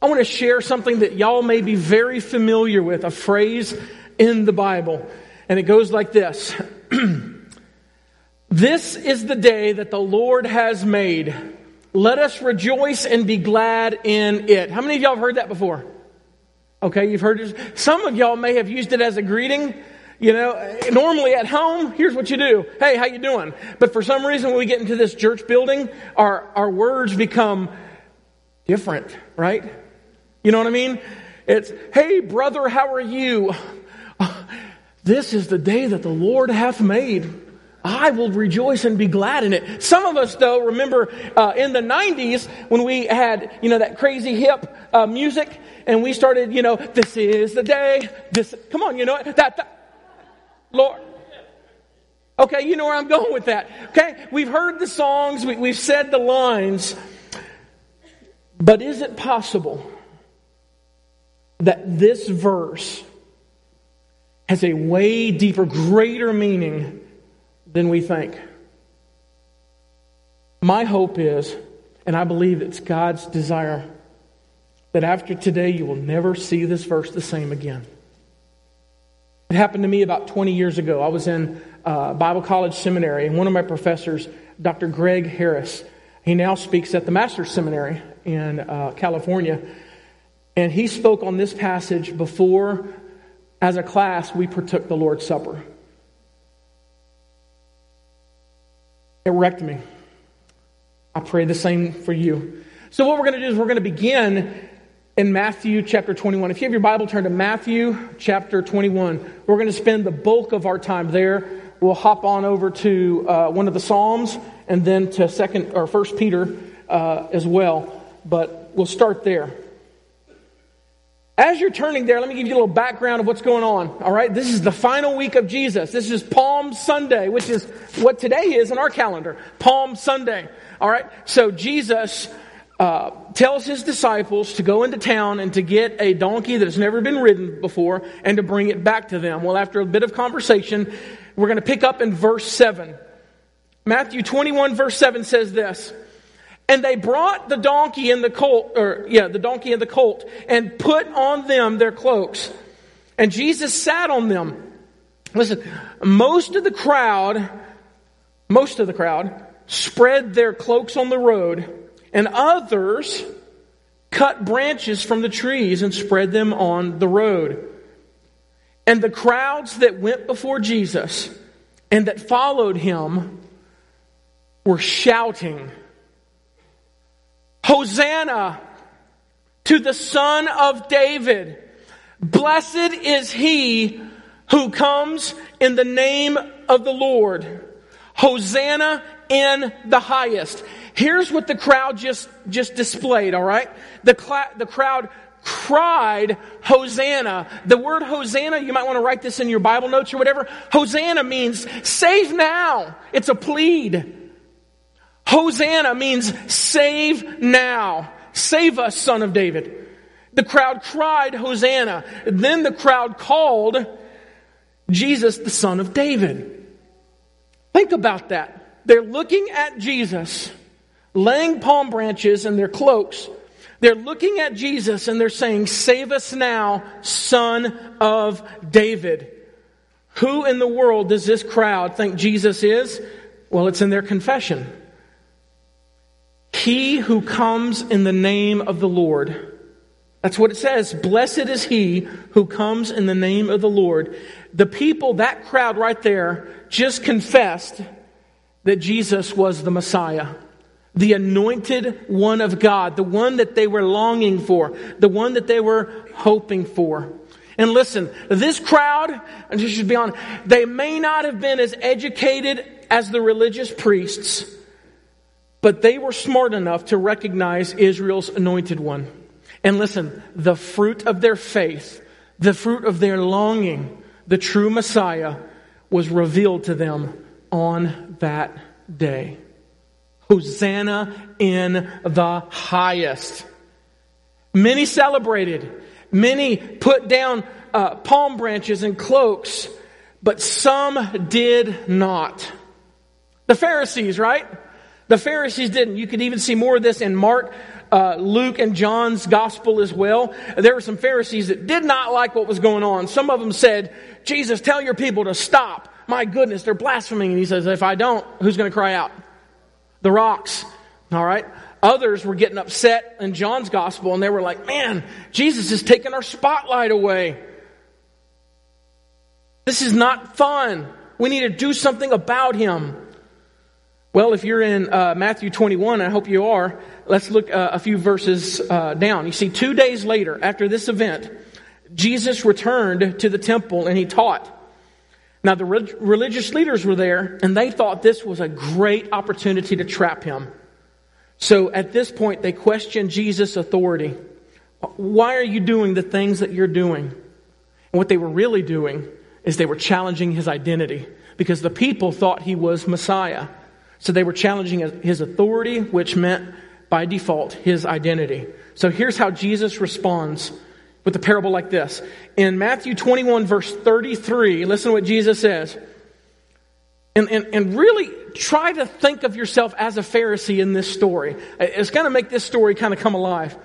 I want to share something that y'all may be very familiar with, a phrase in the Bible. And it goes like this This is the day that the Lord has made. Let us rejoice and be glad in it. How many of y'all have heard that before? Okay, you've heard it. Some of y'all may have used it as a greeting. You know, normally at home, here's what you do. Hey, how you doing? But for some reason, when we get into this church building, our, our words become different, right? You know what I mean? It's, hey, brother, how are you? This is the day that the Lord hath made. I will rejoice and be glad in it. Some of us, though, remember uh, in the 90s when we had, you know, that crazy hip uh, music and we started, you know, this is the day. This, come on, you know, that, that Lord. Okay, you know where I'm going with that. Okay, we've heard the songs, we, we've said the lines, but is it possible that this verse has a way deeper, greater meaning than we think. My hope is, and I believe it's God's desire, that after today you will never see this verse the same again. It happened to me about 20 years ago. I was in uh, Bible College Seminary, and one of my professors, Dr. Greg Harris, he now speaks at the Master's Seminary in uh, California. And he spoke on this passage before, as a class, we partook the Lord's Supper. It wrecked me. I pray the same for you. So, what we're going to do is we're going to begin in Matthew chapter 21. If you have your Bible, turn to Matthew chapter 21. We're going to spend the bulk of our time there. We'll hop on over to uh, one of the Psalms and then to Second or First Peter uh, as well. But we'll start there. As you're turning there, let me give you a little background of what's going on. All right, this is the final week of Jesus. This is Palm Sunday, which is what today is in our calendar. Palm Sunday. All right, so Jesus uh, tells his disciples to go into town and to get a donkey that has never been ridden before and to bring it back to them. Well, after a bit of conversation, we're going to pick up in verse 7. Matthew 21, verse 7 says this. And they brought the donkey and the colt, or yeah, the donkey and the colt, and put on them their cloaks. And Jesus sat on them. Listen, most of the crowd, most of the crowd spread their cloaks on the road, and others cut branches from the trees and spread them on the road. And the crowds that went before Jesus and that followed him were shouting, Hosanna to the Son of David. Blessed is he who comes in the name of the Lord. Hosanna in the highest. Here's what the crowd just, just displayed, all right? The, cl- the crowd cried Hosanna. The word Hosanna, you might want to write this in your Bible notes or whatever. Hosanna means save now. It's a plead. Hosanna means save now. Save us, son of David. The crowd cried Hosanna. Then the crowd called Jesus the son of David. Think about that. They're looking at Jesus, laying palm branches in their cloaks. They're looking at Jesus and they're saying, Save us now, son of David. Who in the world does this crowd think Jesus is? Well, it's in their confession. He who comes in the name of the Lord. That's what it says. Blessed is he who comes in the name of the Lord. The people, that crowd right there, just confessed that Jesus was the Messiah, the anointed one of God, the one that they were longing for, the one that they were hoping for. And listen, this crowd, and you should be honest, they may not have been as educated as the religious priests. But they were smart enough to recognize Israel's anointed one. And listen, the fruit of their faith, the fruit of their longing, the true Messiah, was revealed to them on that day. Hosanna in the highest. Many celebrated. Many put down uh, palm branches and cloaks, but some did not. The Pharisees, right? The Pharisees didn't. You could even see more of this in Mark uh, Luke and John's gospel as well, there were some Pharisees that did not like what was going on. Some of them said, Jesus, tell your people to stop. My goodness, they're blaspheming. And he says, if I don't, who's going to cry out? The rocks. All right? Others were getting upset in John's gospel and they were like, man, Jesus is taking our spotlight away. This is not fun. We need to do something about him. Well, if you're in uh, Matthew 21, I hope you are, let's look uh, a few verses uh, down. You see, two days later, after this event, Jesus returned to the temple and he taught. Now, the re- religious leaders were there and they thought this was a great opportunity to trap him. So at this point, they questioned Jesus' authority. Why are you doing the things that you're doing? And what they were really doing is they were challenging his identity because the people thought he was Messiah. So they were challenging his authority, which meant by default his identity. So here's how Jesus responds with a parable like this. In Matthew 21, verse 33, listen to what Jesus says. And, and, and really try to think of yourself as a Pharisee in this story. It's going to make this story kind of come alive.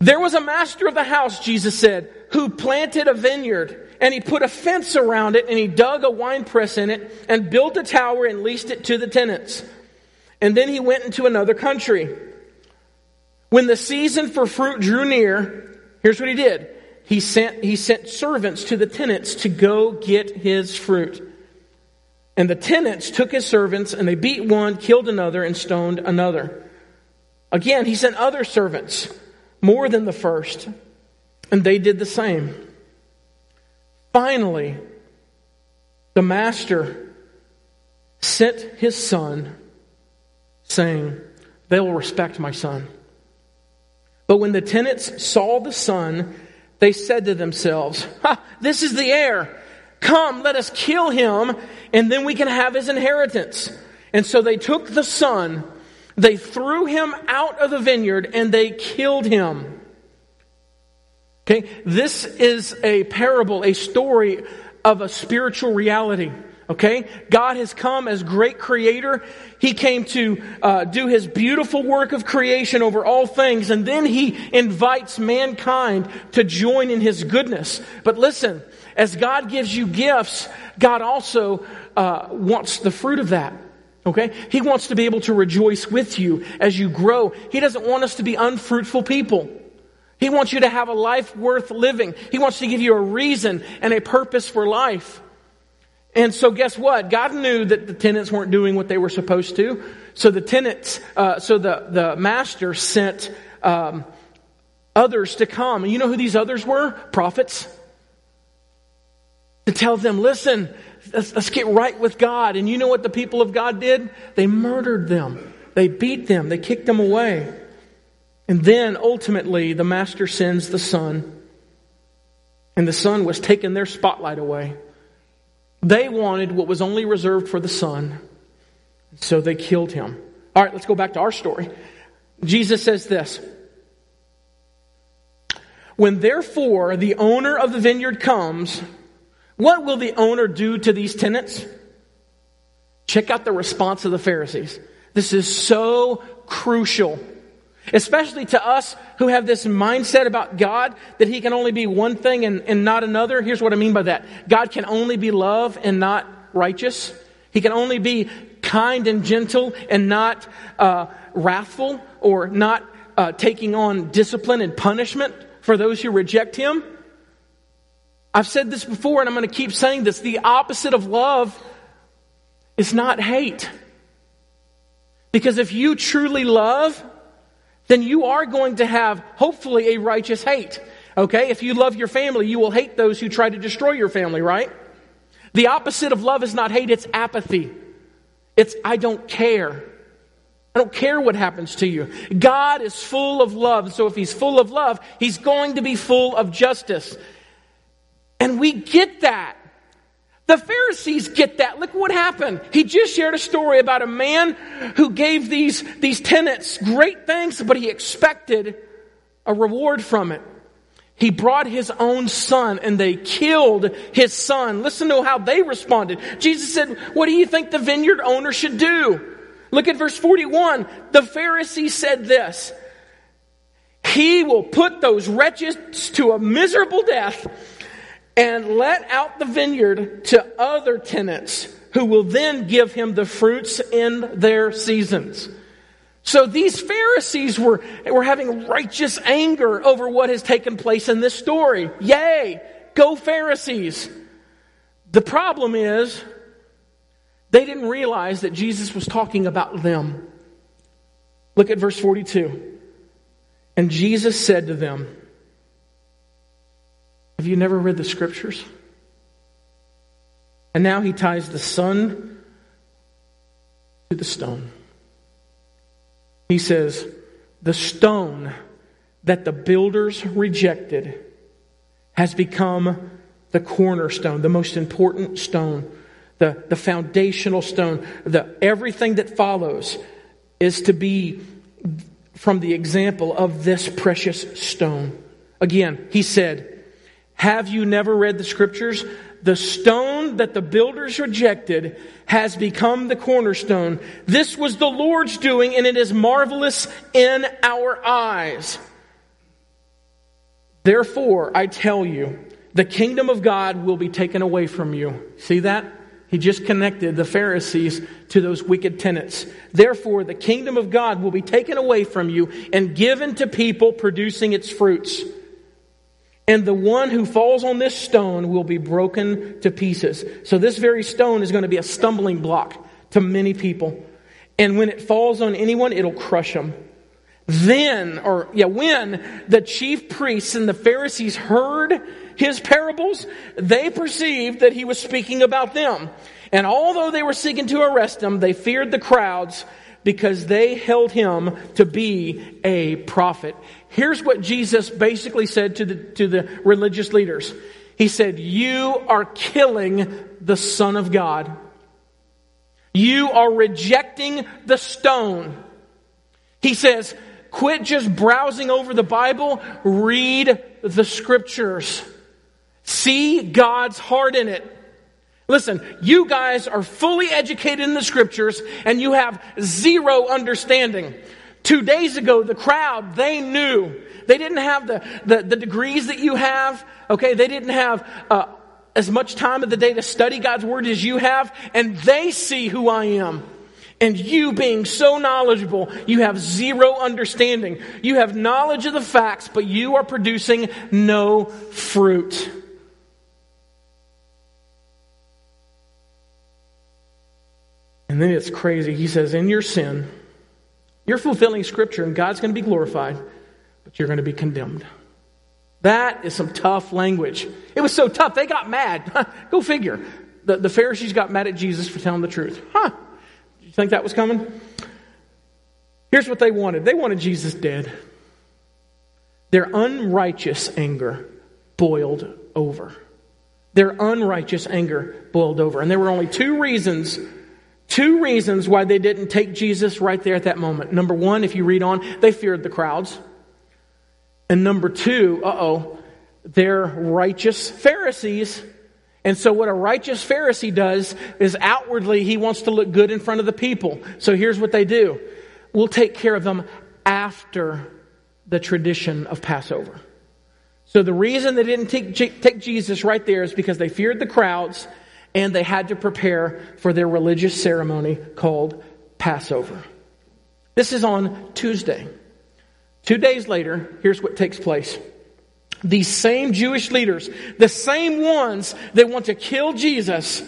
There was a master of the house, Jesus said, who planted a vineyard and he put a fence around it and he dug a wine press in it and built a tower and leased it to the tenants. And then he went into another country. When the season for fruit drew near, here's what he did. He sent, he sent servants to the tenants to go get his fruit. And the tenants took his servants and they beat one, killed another, and stoned another. Again, he sent other servants, more than the first, and they did the same. Finally, the master sent his son, saying, They will respect my son. But when the tenants saw the son, they said to themselves, This is the heir. Come, let us kill him, and then we can have his inheritance. And so they took the son, they threw him out of the vineyard, and they killed him. Okay, this is a parable, a story of a spiritual reality. Okay, God has come as great creator. He came to uh, do his beautiful work of creation over all things, and then he invites mankind to join in his goodness. But listen, as God gives you gifts, God also uh, wants the fruit of that. Okay? He wants to be able to rejoice with you as you grow. He doesn't want us to be unfruitful people. He wants you to have a life worth living. He wants to give you a reason and a purpose for life. And so guess what? God knew that the tenants weren't doing what they were supposed to. So the tenants, uh, so the, the master sent um, others to come. And you know who these others were? Prophets. To tell them, listen, let's, let's get right with God. And you know what the people of God did? They murdered them. They beat them. They kicked them away. And then ultimately, the master sends the son, and the son was taking their spotlight away. They wanted what was only reserved for the son, so they killed him. All right, let's go back to our story. Jesus says this When therefore the owner of the vineyard comes, what will the owner do to these tenants? Check out the response of the Pharisees. This is so crucial. Especially to us who have this mindset about God that He can only be one thing and, and not another. Here's what I mean by that God can only be love and not righteous. He can only be kind and gentle and not uh, wrathful or not uh, taking on discipline and punishment for those who reject Him. I've said this before and I'm going to keep saying this. The opposite of love is not hate. Because if you truly love, then you are going to have, hopefully, a righteous hate. Okay? If you love your family, you will hate those who try to destroy your family, right? The opposite of love is not hate, it's apathy. It's, I don't care. I don't care what happens to you. God is full of love. So if He's full of love, He's going to be full of justice. And we get that. The Pharisees get that. Look what happened. He just shared a story about a man who gave these, these tenants great things, but he expected a reward from it. He brought his own son and they killed his son. Listen to how they responded. Jesus said, What do you think the vineyard owner should do? Look at verse 41. The Pharisees said this He will put those wretches to a miserable death and let out the vineyard to other tenants who will then give him the fruits in their seasons. So these Pharisees were, were having righteous anger over what has taken place in this story. Yay! Go Pharisees! The problem is, they didn't realize that Jesus was talking about them. Look at verse 42. And Jesus said to them, Have you never read the scriptures? And now he ties the son to the stone. He says, The stone that the builders rejected has become the cornerstone, the most important stone, the, the foundational stone. The, everything that follows is to be from the example of this precious stone. Again, he said, Have you never read the scriptures? the stone that the builders rejected has become the cornerstone. This was the Lord's doing, and it is marvelous in our eyes. Therefore, I tell you, the kingdom of God will be taken away from you. See that? He just connected the Pharisees to those wicked tenants. Therefore, the kingdom of God will be taken away from you and given to people producing its fruits. And the one who falls on this stone will be broken to pieces. So, this very stone is going to be a stumbling block to many people. And when it falls on anyone, it'll crush them. Then, or yeah, when the chief priests and the Pharisees heard his parables, they perceived that he was speaking about them. And although they were seeking to arrest him, they feared the crowds because they held him to be a prophet. Here's what Jesus basically said to the, to the religious leaders. He said, You are killing the Son of God. You are rejecting the stone. He says, Quit just browsing over the Bible, read the scriptures. See God's heart in it. Listen, you guys are fully educated in the scriptures and you have zero understanding. Two days ago, the crowd, they knew. They didn't have the, the, the degrees that you have. Okay. They didn't have, uh, as much time of the day to study God's word as you have. And they see who I am. And you being so knowledgeable, you have zero understanding. You have knowledge of the facts, but you are producing no fruit. And then it's crazy. He says, In your sin, you're fulfilling Scripture and God's going to be glorified, but you're going to be condemned. That is some tough language. It was so tough, they got mad. Go figure. The, the Pharisees got mad at Jesus for telling the truth. Huh? Did you think that was coming? Here's what they wanted they wanted Jesus dead. Their unrighteous anger boiled over. Their unrighteous anger boiled over. And there were only two reasons Two reasons why they didn't take Jesus right there at that moment. Number one, if you read on, they feared the crowds. And number two, uh oh, they're righteous Pharisees. And so, what a righteous Pharisee does is outwardly he wants to look good in front of the people. So, here's what they do we'll take care of them after the tradition of Passover. So, the reason they didn't take, take Jesus right there is because they feared the crowds and they had to prepare for their religious ceremony called Passover. This is on Tuesday. Two days later, here's what takes place. These same Jewish leaders, the same ones that want to kill Jesus,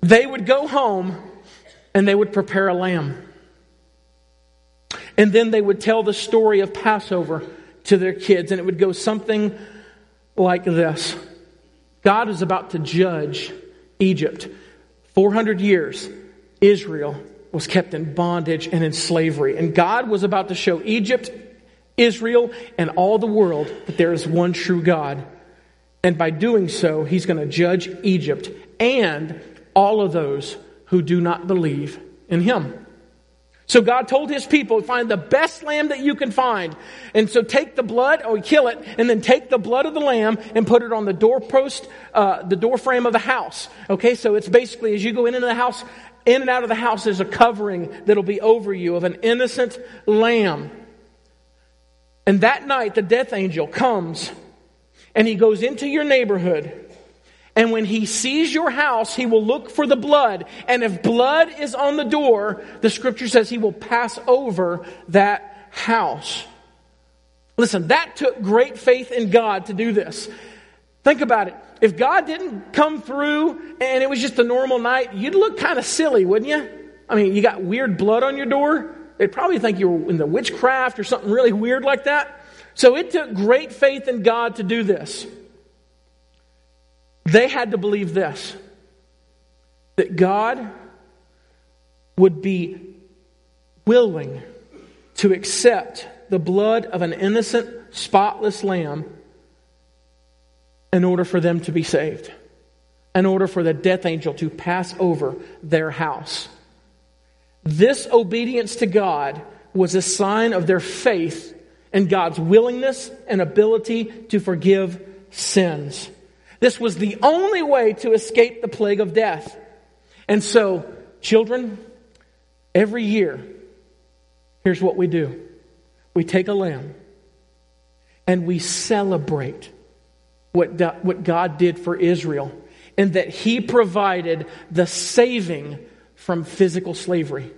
they would go home and they would prepare a lamb. And then they would tell the story of Passover to their kids, and it would go something like this. God is about to judge Egypt. 400 years, Israel was kept in bondage and in slavery. And God was about to show Egypt, Israel, and all the world that there is one true God. And by doing so, he's going to judge Egypt and all of those who do not believe in him. So God told his people, find the best lamb that you can find. And so take the blood, or kill it, and then take the blood of the lamb and put it on the doorpost, uh, the door frame of the house. Okay, so it's basically as you go into the house, in and out of the house, there's a covering that'll be over you of an innocent lamb. And that night, the death angel comes and he goes into your neighborhood. And when he sees your house, he will look for the blood. And if blood is on the door, the scripture says he will pass over that house. Listen, that took great faith in God to do this. Think about it. If God didn't come through and it was just a normal night, you'd look kind of silly, wouldn't you? I mean, you got weird blood on your door. They'd probably think you were in the witchcraft or something really weird like that. So it took great faith in God to do this. They had to believe this that God would be willing to accept the blood of an innocent, spotless lamb in order for them to be saved, in order for the death angel to pass over their house. This obedience to God was a sign of their faith and God's willingness and ability to forgive sins. This was the only way to escape the plague of death. And so, children, every year, here's what we do we take a lamb and we celebrate what, what God did for Israel and that He provided the saving from physical slavery.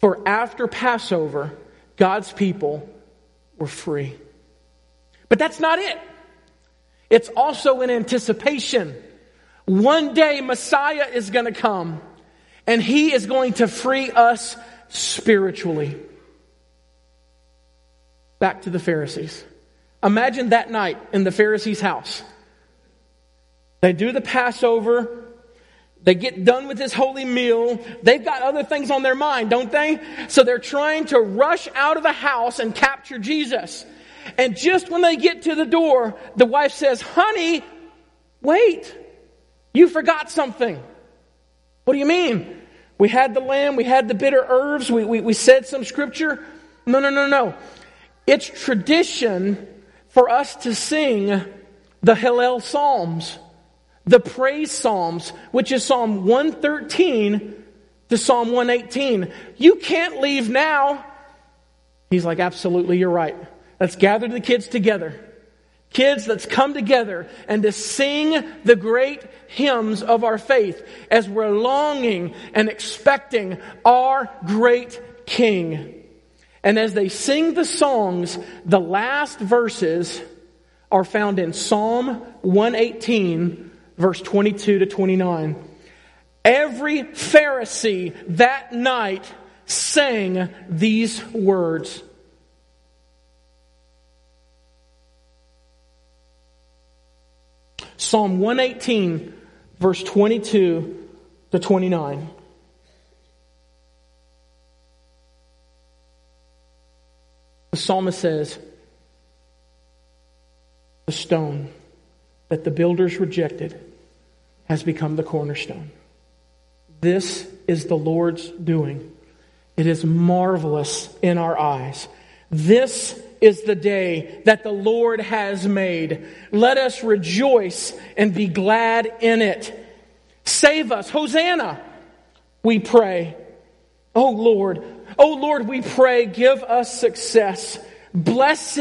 For after Passover, God's people were free. But that's not it. It's also in anticipation. One day Messiah is going to come and he is going to free us spiritually. Back to the Pharisees. Imagine that night in the Pharisees' house. They do the Passover. They get done with this holy meal. They've got other things on their mind, don't they? So they're trying to rush out of the house and capture Jesus. And just when they get to the door, the wife says, Honey, wait. You forgot something. What do you mean? We had the lamb, we had the bitter herbs, we, we, we said some scripture. No, no, no, no. It's tradition for us to sing the Hallel Psalms, the praise Psalms, which is Psalm 113 to Psalm 118. You can't leave now. He's like, absolutely, you're right. Let's gather the kids together. Kids, let's come together and to sing the great hymns of our faith as we're longing and expecting our great King. And as they sing the songs, the last verses are found in Psalm 118, verse 22 to 29. Every Pharisee that night sang these words. Psalm 118, verse 22 to 29. The psalmist says, The stone that the builders rejected has become the cornerstone. This is the Lord's doing. It is marvelous in our eyes. This is the day that the Lord has made. Let us rejoice and be glad in it. Save us. Hosanna, we pray. Oh Lord, oh Lord, we pray, give us success. Blessed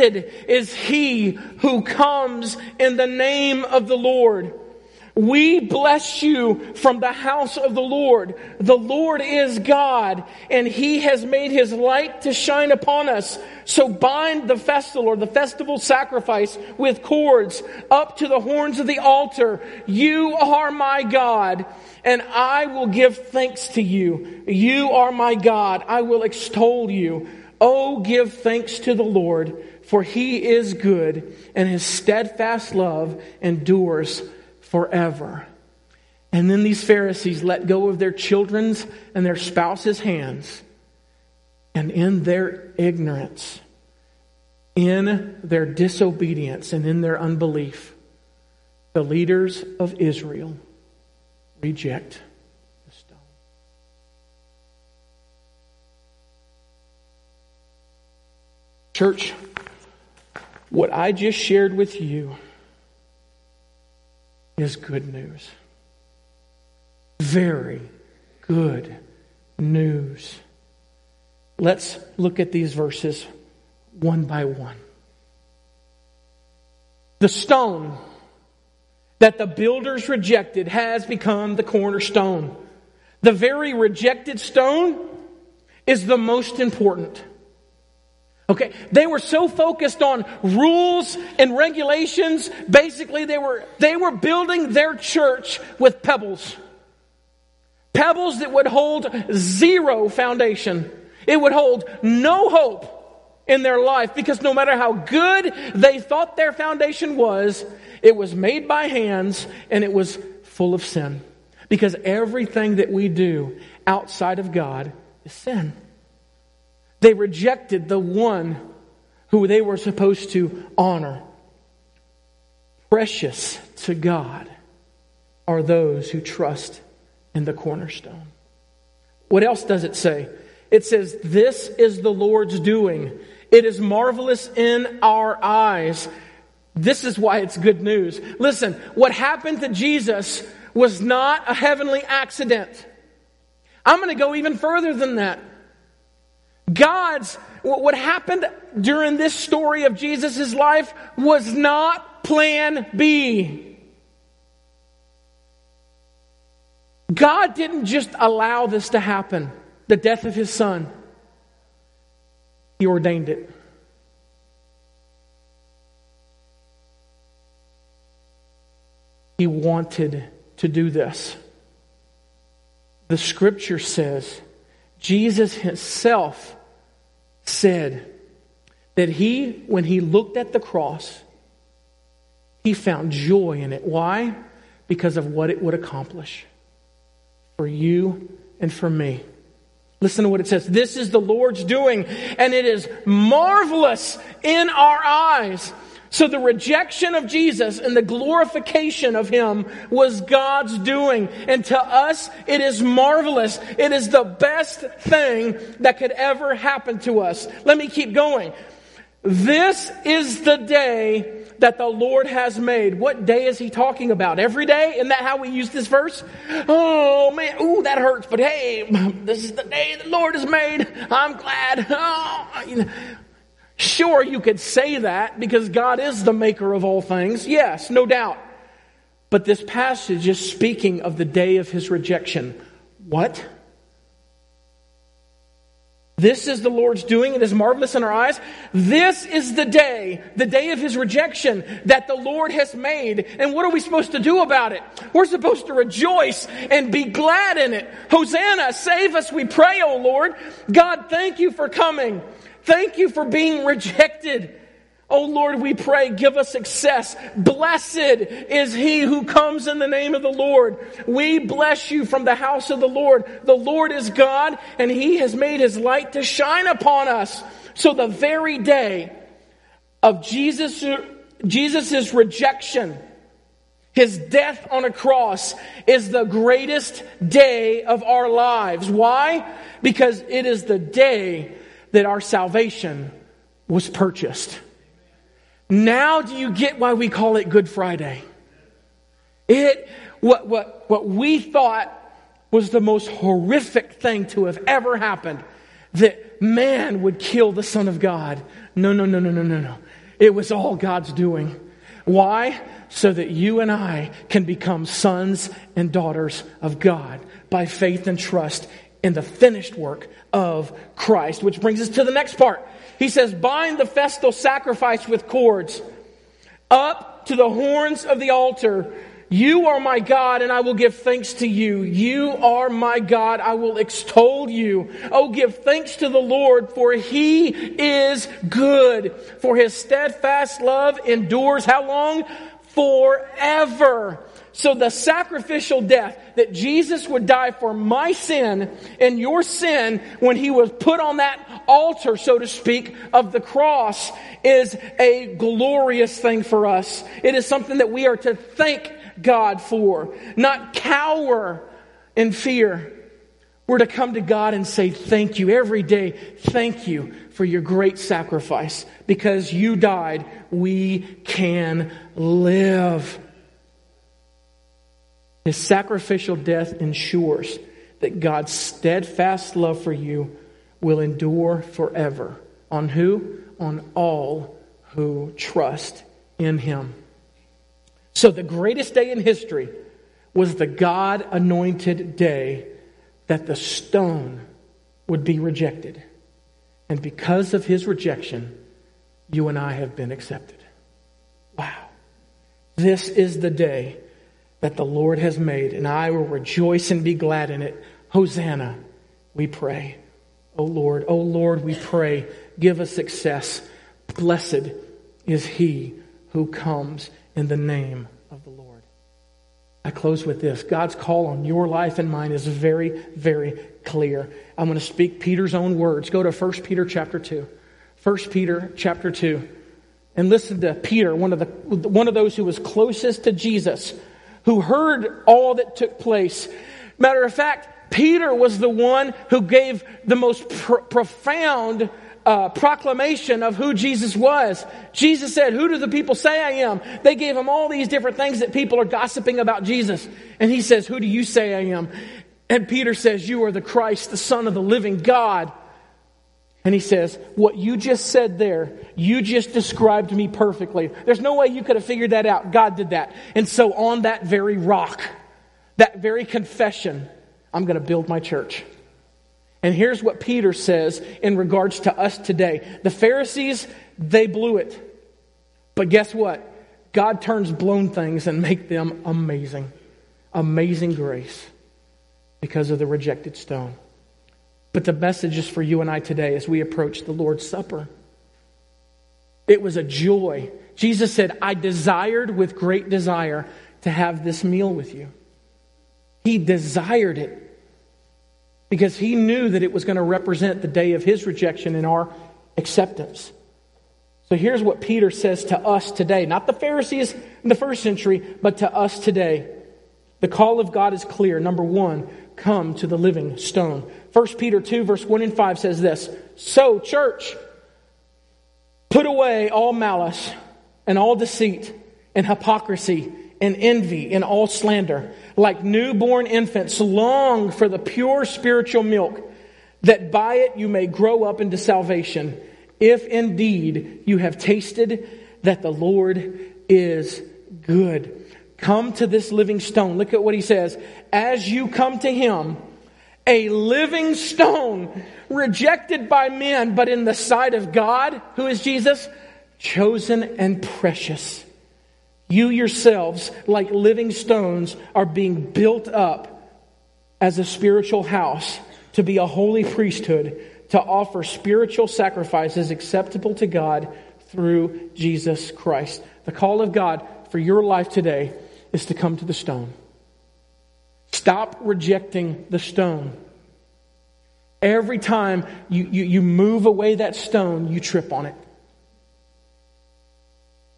is he who comes in the name of the Lord. We bless you from the house of the Lord. The Lord is God, and He has made His light to shine upon us. So bind the festival or the festival sacrifice with cords up to the horns of the altar. You are my God, and I will give thanks to you. You are my God. I will extol you. Oh, give thanks to the Lord, for He is good, and His steadfast love endures forever. And then these Pharisees let go of their children's and their spouses' hands. And in their ignorance, in their disobedience, and in their unbelief, the leaders of Israel reject the stone. Church, what I just shared with you is good news. Very, good news. Let's look at these verses one by one. The stone that the builders rejected has become the cornerstone. The very rejected stone is the most important. Okay, they were so focused on rules and regulations. Basically, they were, they were building their church with pebbles. Pebbles that would hold zero foundation. It would hold no hope in their life because no matter how good they thought their foundation was, it was made by hands and it was full of sin. Because everything that we do outside of God is sin. They rejected the one who they were supposed to honor. Precious to God are those who trust in the cornerstone. What else does it say? It says, This is the Lord's doing. It is marvelous in our eyes. This is why it's good news. Listen, what happened to Jesus was not a heavenly accident. I'm going to go even further than that. God's, what happened during this story of Jesus' life was not plan B. God didn't just allow this to happen, the death of his son. He ordained it. He wanted to do this. The scripture says Jesus himself said that he, when he looked at the cross, he found joy in it. Why? Because of what it would accomplish for you and for me. Listen to what it says. This is the Lord's doing, and it is marvelous in our eyes. So the rejection of Jesus and the glorification of Him was God's doing. And to us, it is marvelous. It is the best thing that could ever happen to us. Let me keep going. This is the day that the Lord has made. What day is he talking about? Every day? Isn't that how we use this verse? Oh man, ooh, that hurts, but hey, this is the day the Lord has made. I'm glad. Oh, Sure, you could say that because God is the maker of all things. Yes, no doubt. But this passage is speaking of the day of his rejection. What? This is the Lord's doing. It is marvelous in our eyes. This is the day, the day of his rejection that the Lord has made. And what are we supposed to do about it? We're supposed to rejoice and be glad in it. Hosanna, save us, we pray, O Lord. God, thank you for coming. Thank you for being rejected. Oh Lord, we pray, give us success. Blessed is he who comes in the name of the Lord. We bless you from the house of the Lord. The Lord is God and he has made his light to shine upon us. So the very day of Jesus, Jesus' rejection, his death on a cross is the greatest day of our lives. Why? Because it is the day that our salvation was purchased. Now do you get why we call it Good Friday? It, what, what, what we thought was the most horrific thing to have ever happened, that man would kill the Son of God. No, no, no, no, no, no, no. It was all God's doing. Why? So that you and I can become sons and daughters of God by faith and trust in the finished work of Christ. Which brings us to the next part. He says, Bind the festal sacrifice with cords up to the horns of the altar. You are my God, and I will give thanks to you. You are my God, I will extol you. Oh, give thanks to the Lord, for he is good. For his steadfast love endures how long? Forever. So the sacrificial death that Jesus would die for my sin and your sin when he was put on that altar, so to speak, of the cross is a glorious thing for us. It is something that we are to thank God for, not cower in fear. We're to come to God and say thank you every day. Thank you for your great sacrifice. Because you died, we can live. His sacrificial death ensures that God's steadfast love for you will endure forever. On who? On all who trust in him. So, the greatest day in history was the God anointed day that the stone would be rejected. And because of his rejection, you and I have been accepted. Wow. This is the day that the Lord has made, and I will rejoice and be glad in it. Hosanna, we pray. O Lord, O Lord, we pray, give us success. Blessed is he who comes in the name of the Lord. I close with this. God's call on your life and mine is very, very clear. I'm going to speak Peter's own words. Go to 1 Peter chapter 2. 1 Peter chapter 2. And listen to Peter, one of, the, one of those who was closest to Jesus, who heard all that took place. Matter of fact, Peter was the one who gave the most pr- profound uh, proclamation of who Jesus was. Jesus said, Who do the people say I am? They gave him all these different things that people are gossiping about Jesus. And he says, Who do you say I am? And Peter says, You are the Christ, the Son of the living God. And he says, What you just said there, you just described me perfectly. There's no way you could have figured that out. God did that. And so, on that very rock, that very confession, I'm going to build my church. And here's what Peter says in regards to us today. The Pharisees, they blew it. But guess what? God turns blown things and make them amazing. Amazing grace because of the rejected stone. But the message is for you and I today as we approach the Lord's Supper. It was a joy. Jesus said, I desired with great desire to have this meal with you. He desired it because he knew that it was going to represent the day of his rejection and our acceptance. So here's what Peter says to us today, not the Pharisees in the first century, but to us today. The call of God is clear. Number one, come to the living stone. 1 Peter 2, verse 1 and 5 says this So, church, put away all malice and all deceit and hypocrisy and envy and all slander. Like newborn infants, long for the pure spiritual milk, that by it you may grow up into salvation, if indeed you have tasted that the Lord is good. Come to this living stone. Look at what he says. As you come to him, a living stone, rejected by men, but in the sight of God, who is Jesus, chosen and precious. You yourselves, like living stones, are being built up as a spiritual house to be a holy priesthood, to offer spiritual sacrifices acceptable to God through Jesus Christ. The call of God for your life today is to come to the stone. Stop rejecting the stone. Every time you, you, you move away that stone, you trip on it.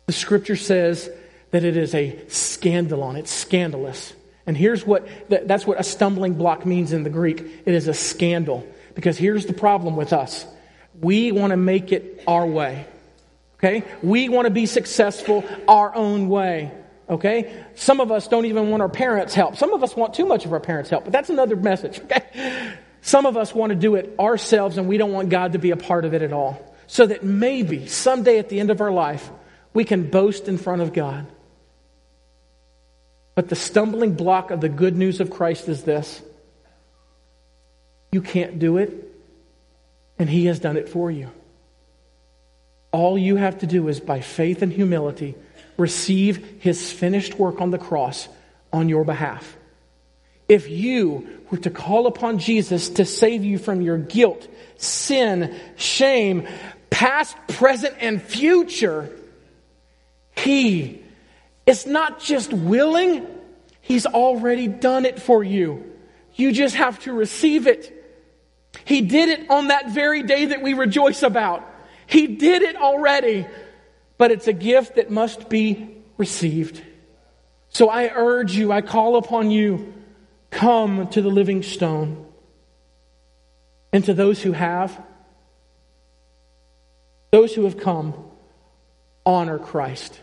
The scripture says that it is a scandalon. It's scandalous. And here's what that's what a stumbling block means in the Greek. It is a scandal. Because here's the problem with us. We want to make it our way. Okay? We want to be successful our own way. Okay? Some of us don't even want our parents' help. Some of us want too much of our parents' help, but that's another message. Okay? Some of us want to do it ourselves and we don't want God to be a part of it at all. So that maybe someday at the end of our life, we can boast in front of God. But the stumbling block of the good news of Christ is this you can't do it, and He has done it for you. All you have to do is, by faith and humility, receive His finished work on the cross on your behalf. If you were to call upon Jesus to save you from your guilt, sin, shame, past, present, and future, He is not just willing, He's already done it for you. You just have to receive it. He did it on that very day that we rejoice about. He did it already, but it's a gift that must be received. So I urge you, I call upon you, come to the living stone. And to those who have, those who have come, honor Christ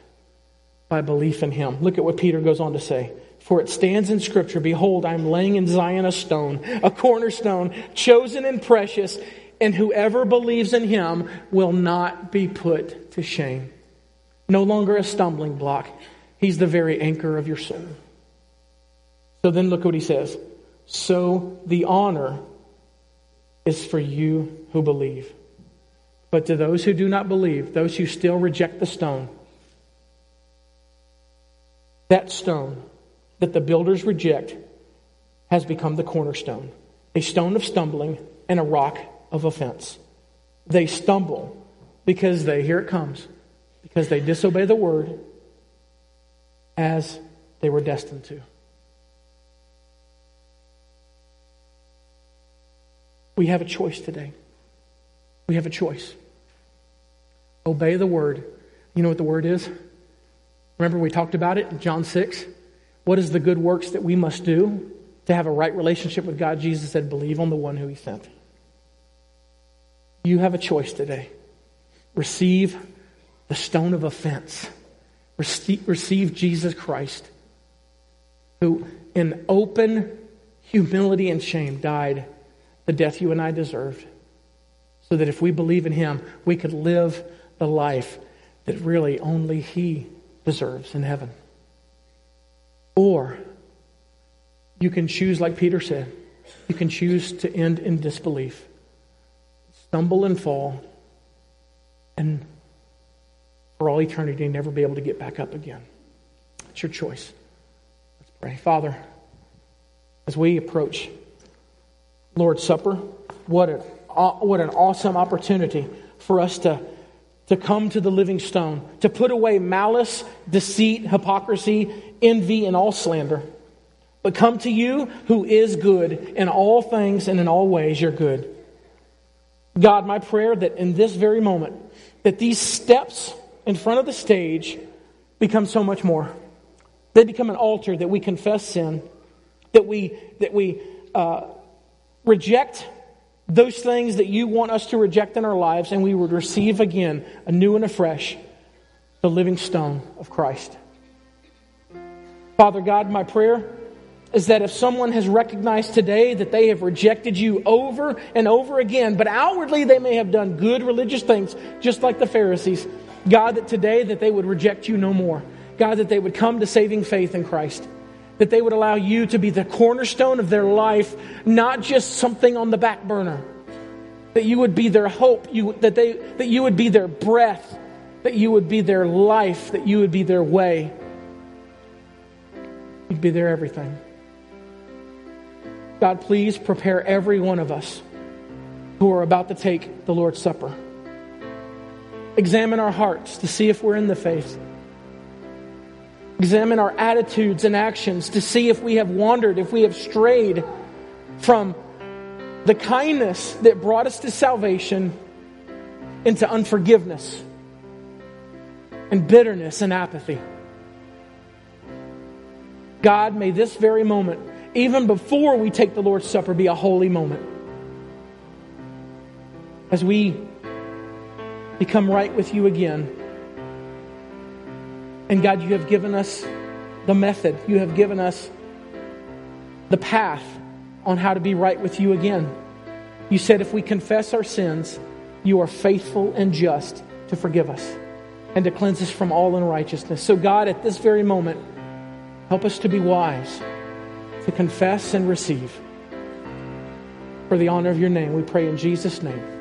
by belief in him. Look at what Peter goes on to say. For it stands in Scripture Behold, I am laying in Zion a stone, a cornerstone, chosen and precious, and whoever believes in him will not be put to shame. No longer a stumbling block. He's the very anchor of your soul. So then look what he says. So the honor is for you who believe. But to those who do not believe, those who still reject the stone, that stone that the builders reject has become the cornerstone, a stone of stumbling and a rock of offense. They stumble because they, here it comes, because they disobey the word as they were destined to. We have a choice today. We have a choice. Obey the word. You know what the word is? Remember, we talked about it in John 6. What is the good works that we must do to have a right relationship with God? Jesus said, Believe on the one who he sent. You have a choice today. Receive the stone of offense. Receive, Jesus Christ, who in open humility and shame died the death you and I deserved, so that if we believe in him, we could live the life that really only he deserves in heaven. Or you can choose, like Peter said, you can choose to end in disbelief, stumble and fall, and for all eternity never be able to get back up again. It's your choice. Let's pray. Father, as we approach Lord's Supper, what an, uh, what an awesome opportunity for us to to come to the living stone, to put away malice, deceit, hypocrisy, envy, and all slander. But come to you who is good in all things and in all ways, you're good. God, my prayer that in this very moment, that these steps in front of the stage become so much more. They become an altar that we confess sin, that we, that we uh, reject those things that you want us to reject in our lives, and we would receive again, anew and afresh, the living stone of Christ. Father God, my prayer is that if someone has recognized today that they have rejected you over and over again, but outwardly they may have done good religious things, just like the Pharisees, God, that today that they would reject you no more. God, that they would come to saving faith in Christ that they would allow you to be the cornerstone of their life, not just something on the back burner. That you would be their hope, you, that, they, that you would be their breath, that you would be their life, that you would be their way. You'd be their everything. God, please prepare every one of us who are about to take the Lord's Supper. Examine our hearts to see if we're in the faith. Examine our attitudes and actions to see if we have wandered, if we have strayed from the kindness that brought us to salvation into unforgiveness and bitterness and apathy. God, may this very moment, even before we take the Lord's Supper, be a holy moment. As we become right with you again. And God, you have given us the method, you have given us the path on how to be right with you again. You said if we confess our sins, you are faithful and just to forgive us and to cleanse us from all unrighteousness. So, God, at this very moment, help us to be wise, to confess and receive. For the honor of your name, we pray in Jesus' name.